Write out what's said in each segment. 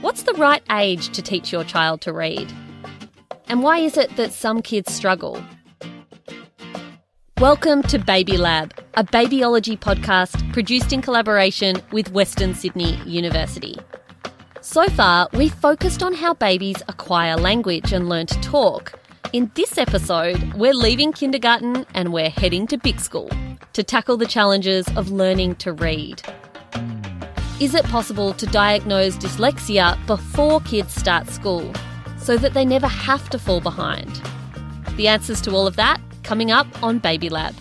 What's the right age to teach your child to read? And why is it that some kids struggle? Welcome to Baby Lab, a babyology podcast produced in collaboration with Western Sydney University. So far, we've focused on how babies acquire language and learn to talk. In this episode, we're leaving kindergarten and we're heading to big school to tackle the challenges of learning to read. Is it possible to diagnose dyslexia before kids start school so that they never have to fall behind? The answers to all of that coming up on Baby Lab.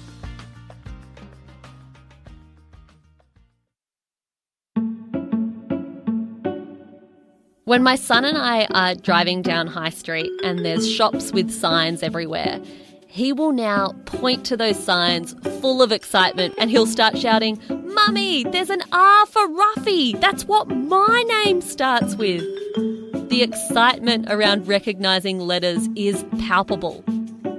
When my son and I are driving down High Street and there's shops with signs everywhere, he will now point to those signs full of excitement and he'll start shouting, Mummy, there's an R for Ruffy. That's what my name starts with. The excitement around recognising letters is palpable.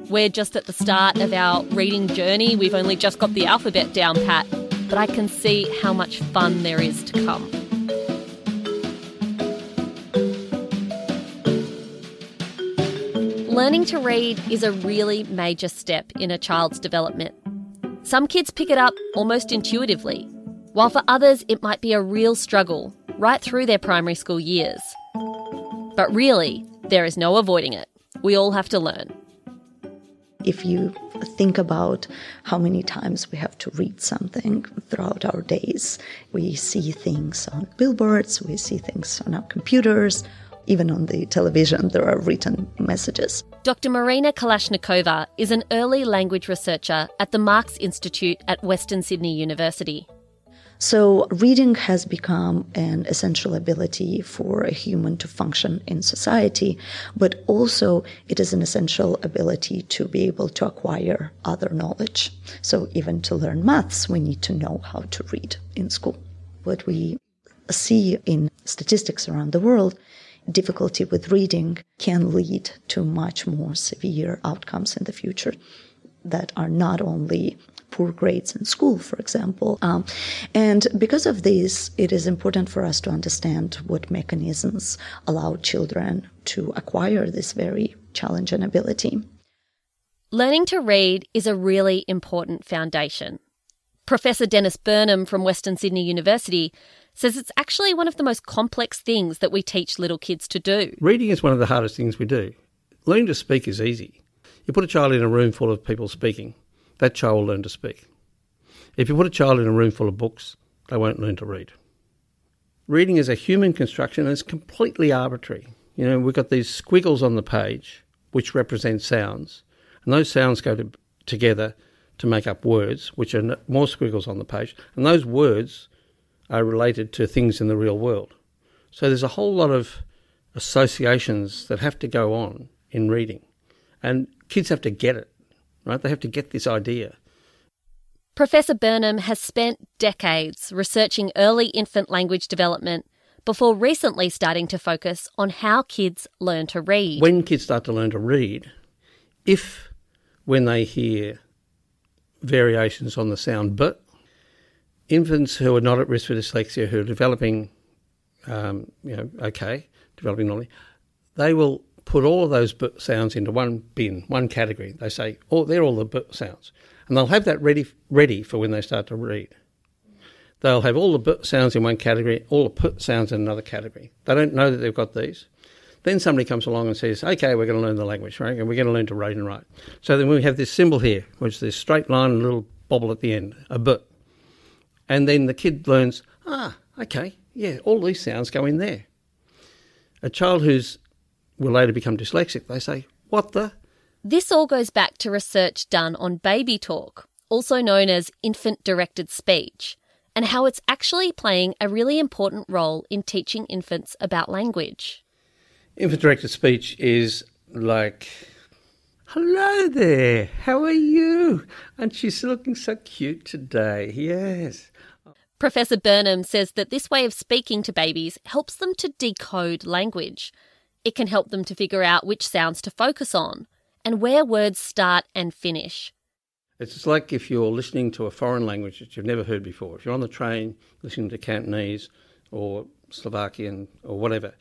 We're just at the start of our reading journey. We've only just got the alphabet down pat, but I can see how much fun there is to come. Learning to read is a really major step in a child's development. Some kids pick it up almost intuitively, while for others it might be a real struggle right through their primary school years. But really, there is no avoiding it. We all have to learn. If you think about how many times we have to read something throughout our days, we see things on billboards, we see things on our computers, even on the television, there are written messages. Dr. Marina Kalashnikova is an early language researcher at the MARCS Institute at Western Sydney University. So, reading has become an essential ability for a human to function in society, but also it is an essential ability to be able to acquire other knowledge. So, even to learn maths, we need to know how to read in school. What we see in statistics around the world difficulty with reading can lead to much more severe outcomes in the future that are not only poor grades in school, for example. Um, and because of this, it is important for us to understand what mechanisms allow children to acquire this very challenging ability. Learning to read is a really important foundation. Professor Denis Burnham from Western Sydney University says it's actually one of the most complex things that we teach little kids to do. Reading is one of the hardest things we do. Learning to speak is easy. You put a child in a room full of people speaking, that child will learn to speak. If you put a child in a room full of books, they won't learn to read. Reading is a human construction and it's completely arbitrary. You know, we've got these squiggles on the page which represent sounds, and those sounds go to, together to make up words, which are more squiggles on the page, and those words are related to things in the real world. So there's a whole lot of associations that have to go on in reading, and kids have to get it right? They have to get this idea. Professor Burnham has spent decades researching early infant language development before recently starting to focus on how kids learn to read. When kids start to learn to read, if when they hear variations on the sound but, infants who are not at risk for dyslexia, who are developing, um, you know, okay, developing normally, they will put all of those sounds into one bin, one category. They say, oh, they're all the sounds. And they'll have that ready, ready for when they start to read. They'll have all the sounds in one category, all the p sounds in another category. They don't know that they've got these. Then somebody comes along and says, okay, we're going to learn the language, right? And we're going to learn to read and write. So then we have this symbol here, which is this straight line and a little bobble at the end—a a b. And then the kid learns, ah, okay, yeah, all these sounds go in there. A child who's will later become dyslexic, they say, What the? This all goes back to research done on baby talk, also known as infant directed speech, and how it's actually playing a really important role in teaching infants about language. Infant directed speech is like, Hello there, how are you? And she's looking so cute today, yes. Professor Burnham says that this way of speaking to babies helps them to decode language it can help them to figure out which sounds to focus on and where words start and finish. It's like if you're listening to a foreign language that you've never heard before. If you're on the train listening to Cantonese or Slovakian or whatever.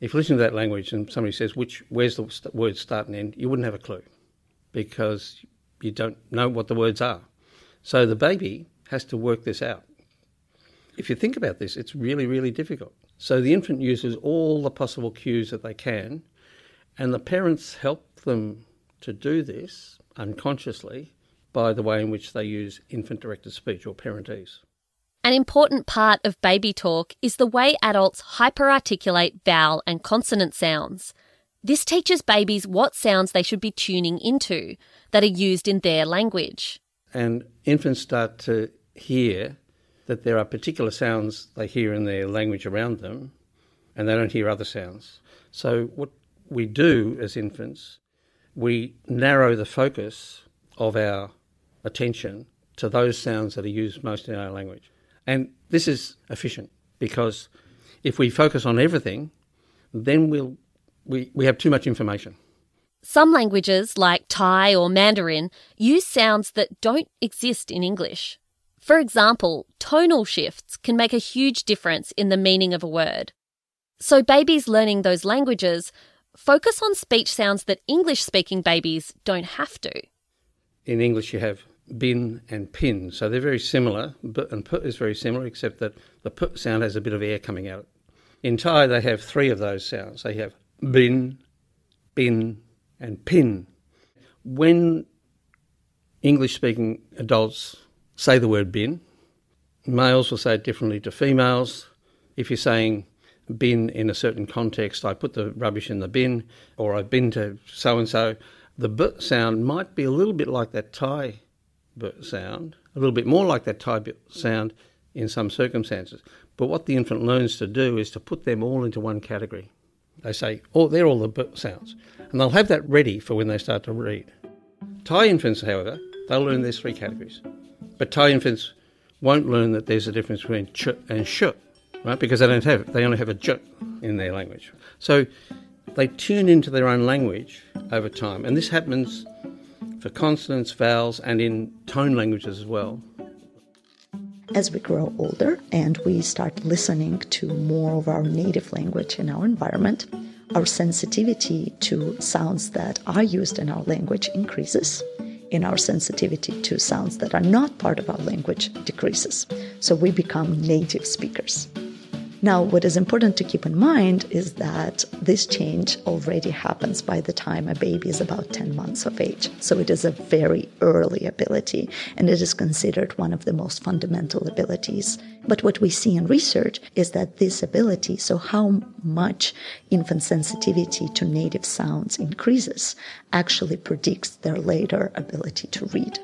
If you listen to that language and somebody says which where's the st- words start and end, you wouldn't have a clue because you don't know what the words are. So the baby has to work this out. If you think about this, it's really, really difficult. So the infant uses all the possible cues that they can, and the parents help them to do this unconsciously by the way in which they use infant directed speech or parentese. An important part of baby talk is the way adults hyperarticulate vowel and consonant sounds. This teaches babies what sounds they should be tuning into that are used in their language. And infants start to hear that there are particular sounds they hear in their language around them, and they don't hear other sounds. So, what we do as infants, we narrow the focus of our attention to those sounds that are used most in our language. And this is efficient because if we focus on everything, then we'll, we, we have too much information. Some languages, like Thai or Mandarin, use sounds that don't exist in English. For example, tonal shifts can make a huge difference in the meaning of a word. So, babies learning those languages focus on speech sounds that English speaking babies don't have to. In English, you have bin and pin, so they're very similar, but and put is very similar, except that the put sound has a bit of air coming out. In Thai, they have three of those sounds. They have bin, bin, and pin. When English speaking adults say the word bin. Males will say it differently to females. If you're saying bin in a certain context, I put the rubbish in the bin, or I've been to so and so, the b sound might be a little bit like that Thai sound, a little bit more like that Thai sound in some circumstances. But what the infant learns to do is to put them all into one category. They say, oh, they're all the sounds. And they'll have that ready for when they start to read. Thai infants, however, they'll learn there's three categories. But Thai infants won't learn that there's a difference between ch and sh, right? Because they don't have it. They only have a j in their language. So they tune into their own language over time. And this happens for consonants, vowels, and in tone languages as well. As we grow older and we start listening to more of our native language in our environment, our sensitivity to sounds that are used in our language increases in our sensitivity to sounds that are not part of our language decreases. So we become native speakers. Now, what is important to keep in mind is that this change already happens by the time a baby is about 10 months of age. So it is a very early ability, and it is considered one of the most fundamental abilities. But what we see in research is that this ability, so how much infant sensitivity to native sounds increases, actually predicts their later ability to read.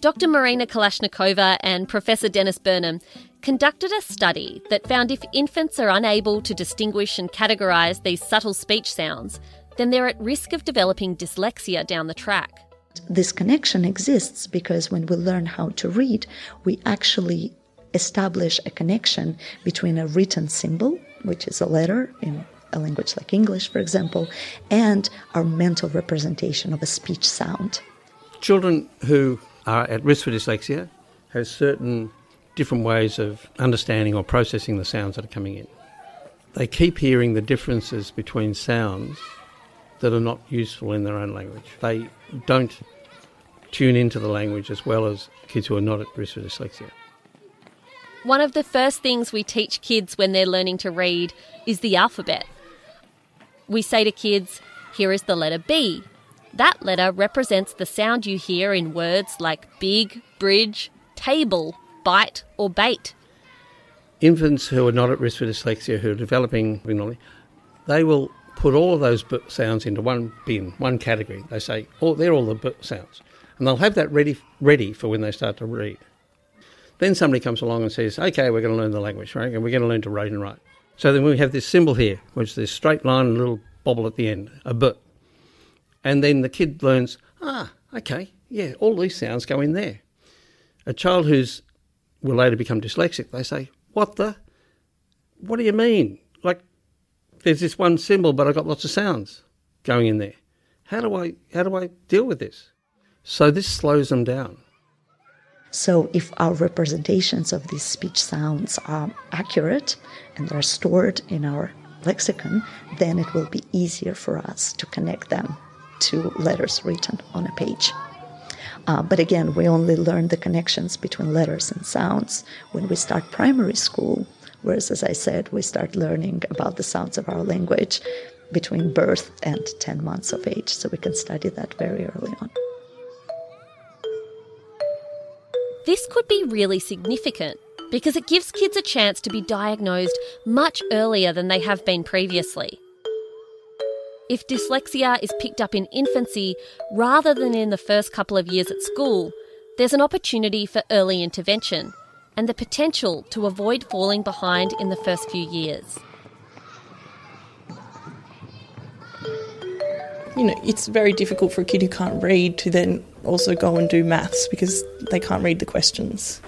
Dr. Marina Kalashnikova and Professor Denis Burnham conducted a study that found if infants are unable to distinguish and categorise these subtle speech sounds, then they're at risk of developing dyslexia down the track. This connection exists because when we learn how to read, we actually establish a connection between a written symbol, which is a letter in a language like English, for example, and our mental representation of a speech sound. Children who are at risk for dyslexia have certain different ways of understanding or processing the sounds that are coming in. They keep hearing the differences between sounds that are not useful in their own language. They don't tune into the language as well as kids who are not at risk for dyslexia. One of the first things we teach kids when they're learning to read is the alphabet. We say to kids, here is the letter B, that letter represents the sound you hear in words like big, bridge, table, bite, or bait. Infants who are not at risk for dyslexia, who are developing they will put all of those b sounds into one bin, one category. They say, oh, they're all the b sounds. And they'll have that ready, ready for when they start to read. Then somebody comes along and says, okay, we're going to learn the language, right? And we're going to learn to read and write. So then we have this symbol here, which is this straight line and a little bobble at the end, a b. And then the kid learns, ah, okay, yeah, all these sounds go in there. A child who's will later become dyslexic, they say, what the? What do you mean? Like, there's this one symbol, but I've got lots of sounds going in there. How do I how do I deal with this? So this slows them down. So, if our representations of these speech sounds are accurate and they're stored in our lexicon, then it will be easier for us to connect them to letters written on a page. Uh, but again, we only learn the connections between letters and sounds when we start primary school, whereas, as I said, we start learning about the sounds of our language between birth and 10 months of age, so we can study that very early on. This could be really significant because it gives kids a chance to be diagnosed much earlier than they have been previously. If dyslexia is picked up in infancy rather than in the first couple of years at school, there's an opportunity for early intervention and the potential to avoid falling behind in the first few years. You know, it's very difficult for a kid who can't read to then also go and do maths because they can't read the questions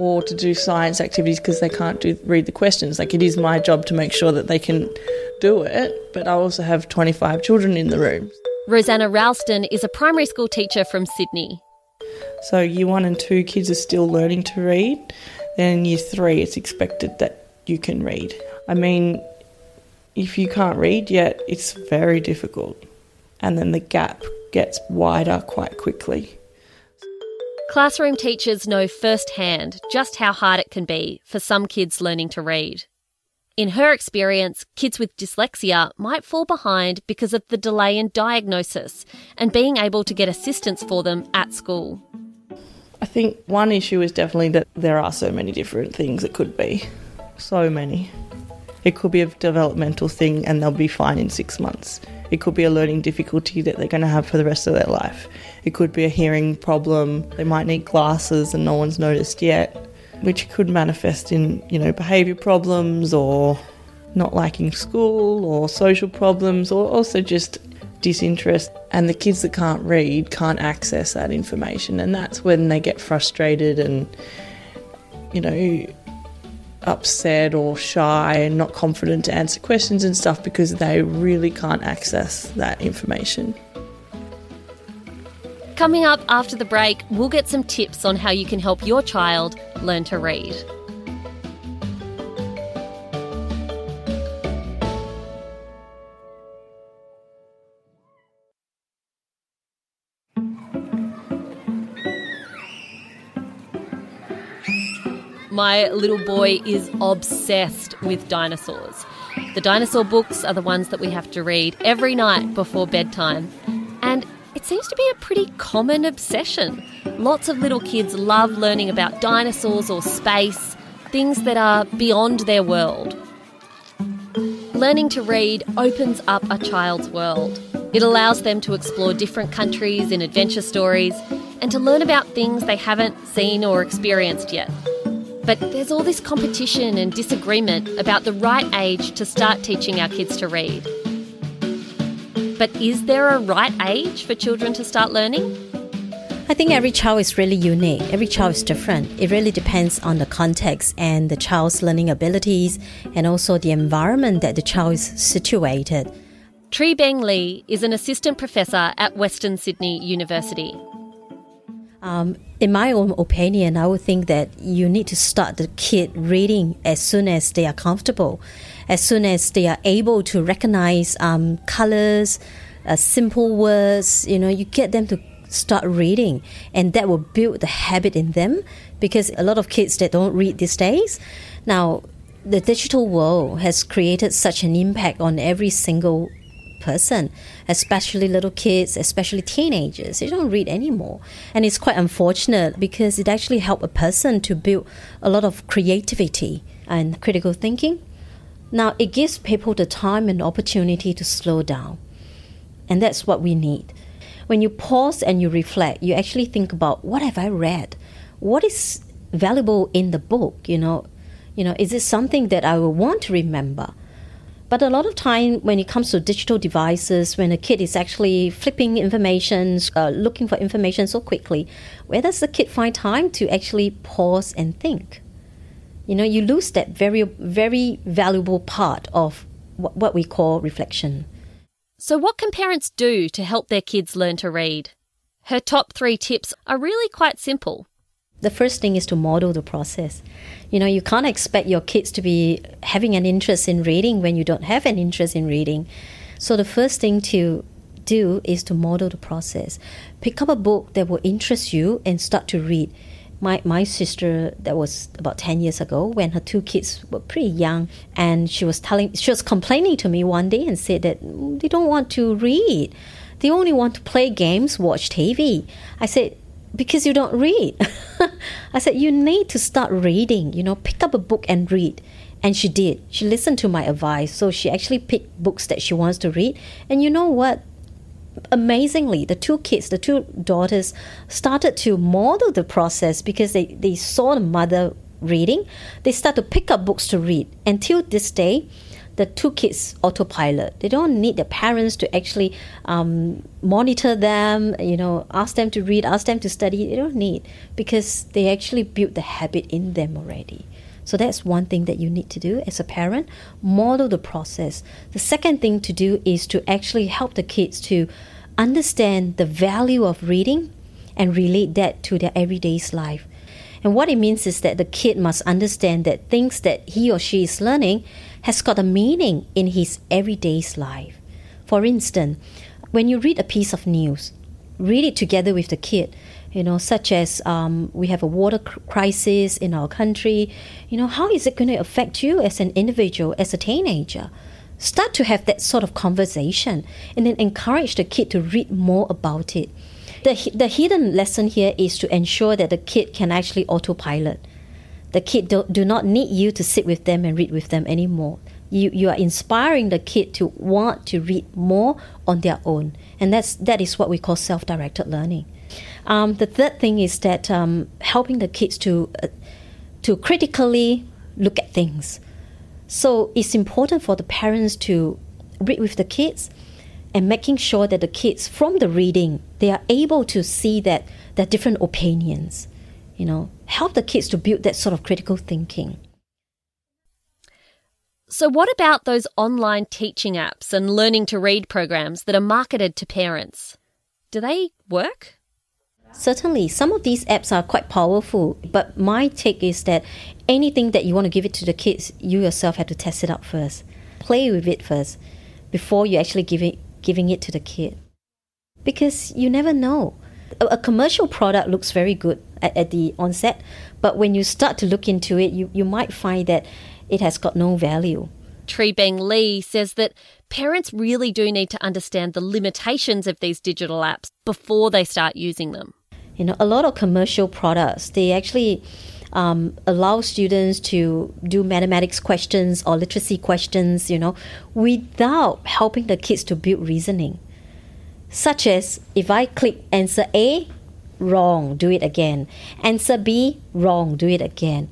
or to do science activities because they can't do, read the questions. Like it is my job to make sure that they can do it, but I also have 25 children in the room. Rosanna Ralston is a primary school teacher from Sydney. So year one and two kids are still learning to read. Then in year three, it's expected that you can read. I mean, if you can't read yet, it's very difficult. And then the gap gets wider quite quickly. Classroom teachers know firsthand just how hard it can be for some kids learning to read. In her experience, kids with dyslexia might fall behind because of the delay in diagnosis and being able to get assistance for them at school. I think one issue is definitely that there are so many different things it could be. So many. It could be a developmental thing and they'll be fine in six months. It could be a learning difficulty that they're going to have for the rest of their life. It could be a hearing problem. They might need glasses and no one's noticed yet, which could manifest in, you know, behaviour problems or not liking school or social problems or also just disinterest. And the kids that can't read can't access that information. And that's when they get frustrated and, you know, upset or shy and not confident to answer questions and stuff because they really can't access that information. Coming up after the break, we'll get some tips on how you can help your child learn to read. My little boy is obsessed with dinosaurs. The dinosaur books are the ones that we have to read every night before bedtime. And it seems to be a pretty common obsession. Lots of little kids love learning about dinosaurs or space, things that are beyond their world. Learning to read opens up a child's world. It allows them to explore different countries in adventure stories and to learn about things they haven't seen or experienced yet. But there's all this competition and disagreement about the right age to start teaching our kids to read. But is there a right age for children to start learning? I think every child is really unique. Every child is different. It really depends on the context and the child's learning abilities and also the environment that the child is situated. Chwee Beng Lee is an assistant professor at Western Sydney University. Um, in my own opinion, I would think that you need to start the kid reading as soon as they are comfortable, as soon as they are able to recognize um, colors, uh, simple words. You know, you get them to start reading, and that will build the habit in them. Because a lot of kids that don't read these days, now the digital world has created such an impact on every single person, especially little kids, especially teenagers. They don't read anymore. And it's quite unfortunate because it actually helps a person to build a lot of creativity and critical thinking. Now, it gives people the time and opportunity to slow down. And that's what we need. When you pause and you reflect, you actually think about what have I read? What is valuable in the book? You know, you know, is it something that I will want to remember? But a lot of time when it comes to digital devices, when a kid is actually flipping information, uh, looking for information so quickly, where does the kid find time to actually pause and think? You know, you lose that very, very valuable part of what we call reflection. So, what can parents do to help their kids learn to read? Her top three tips are really quite simple. The first thing is to model the process. You know, you can't expect your kids to be having an interest in reading when you don't have an interest in reading. So the first thing to do is to model the process. Pick up a book that will interest you and start to read. My, my sister, that was about 10 years ago, when her two kids were pretty young, and she was telling, she was complaining to me one day and said that mm, they don't want to read. They only want to play games, watch TV. I said, because you don't read. I said, you need to start reading, you know, pick up a book and read. And she did. She listened to my advice. So she actually picked books that she wants to read. And you know what? Amazingly, the two kids, the two daughters, started to model the process because they, they saw the mother reading. They start to pick up books to read. Until this day, the two kids autopilot. They don't need their parents to actually um, monitor them, you know, ask them to read, ask them to study. They don't need because they actually built the habit in them already. So that's one thing that you need to do as a parent. Model the process. The second thing to do is to actually help the kids to understand the value of reading and relate that to their everyday's life. And what it means is that the kid must understand that things that he or she is learning has got a meaning in his everyday's life. For instance, when you read a piece of news, read it together with the kid, you know, such as um, we have a water crisis in our country. You know, how is it going to affect you as an individual, as a teenager? Start to have that sort of conversation and then encourage the kid to read more about it. The, the hidden lesson here is to ensure that the kid can actually autopilot the kid do, do not need you to sit with them and read with them anymore. You, you are inspiring the kid to want to read more on their own. And that's, that is what we call self directed learning. Um, the third thing is that um, helping the kids to, uh, to critically look at things. So it's important for the parents to read with the kids and making sure that the kids, from the reading, they are able to see that there are different opinions you know, help the kids to build that sort of critical thinking. So, what about those online teaching apps and learning to read programs that are marketed to parents? Do they work? Certainly, some of these apps are quite powerful, but my take is that anything that you want to give it to the kids, you yourself have to test it out first. Play with it first before you actually give it, giving it to the kid. Because you never know. A, a commercial product looks very good at, at the onset. But when you start to look into it, you, you might find that it has got no value. Chwee Beng Lee says that parents really do need to understand the limitations of these digital apps before they start using them. You know, a lot of commercial products, they actually um, allow students to do mathematics questions or literacy questions, you know, without helping the kids to build reasoning. Such as if I click answer A, wrong, do it again. Answer B, wrong, do it again.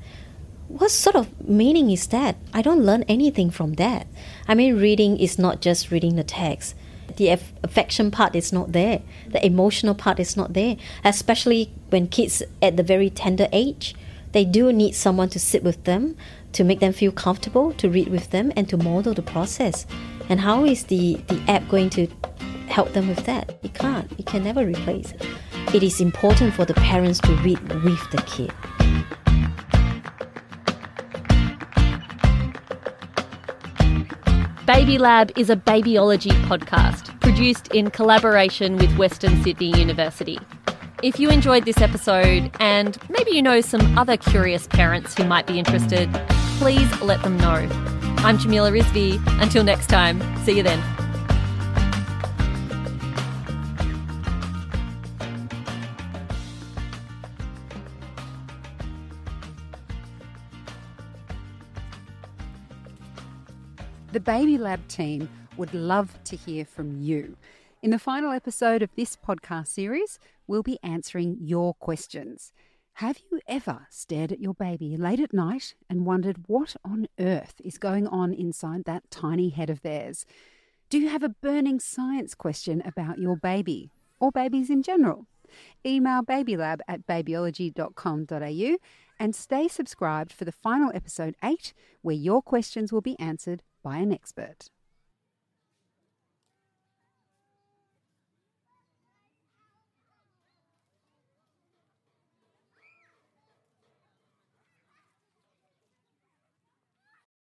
What sort of meaning is that? I don't learn anything from that. I mean, reading is not just reading the text. The affection part is not there. The emotional part is not there. Especially when kids at the very tender age, they do need someone to sit with them, to make them feel comfortable, to read with them, and to model the process. And how is the, the app going to help them with that? It can't. It can never replace it it is important for the parents to read with the kid. Baby Lab is a babyology podcast produced in collaboration with Western Sydney University. If you enjoyed this episode and maybe you know some other curious parents who might be interested, please let them know. I'm Jamila Rizvi. Until next time, see you then. The Baby Lab team would love to hear from you. In the final episode of this podcast series, we'll be answering your questions. Have you ever stared at your baby late at night and wondered what on earth is going on inside that tiny head of theirs? Do you have a burning science question about your baby or babies in general? Email babylab at babyology.com.au and stay subscribed for the final episode 8, where your questions will be answered by an expert.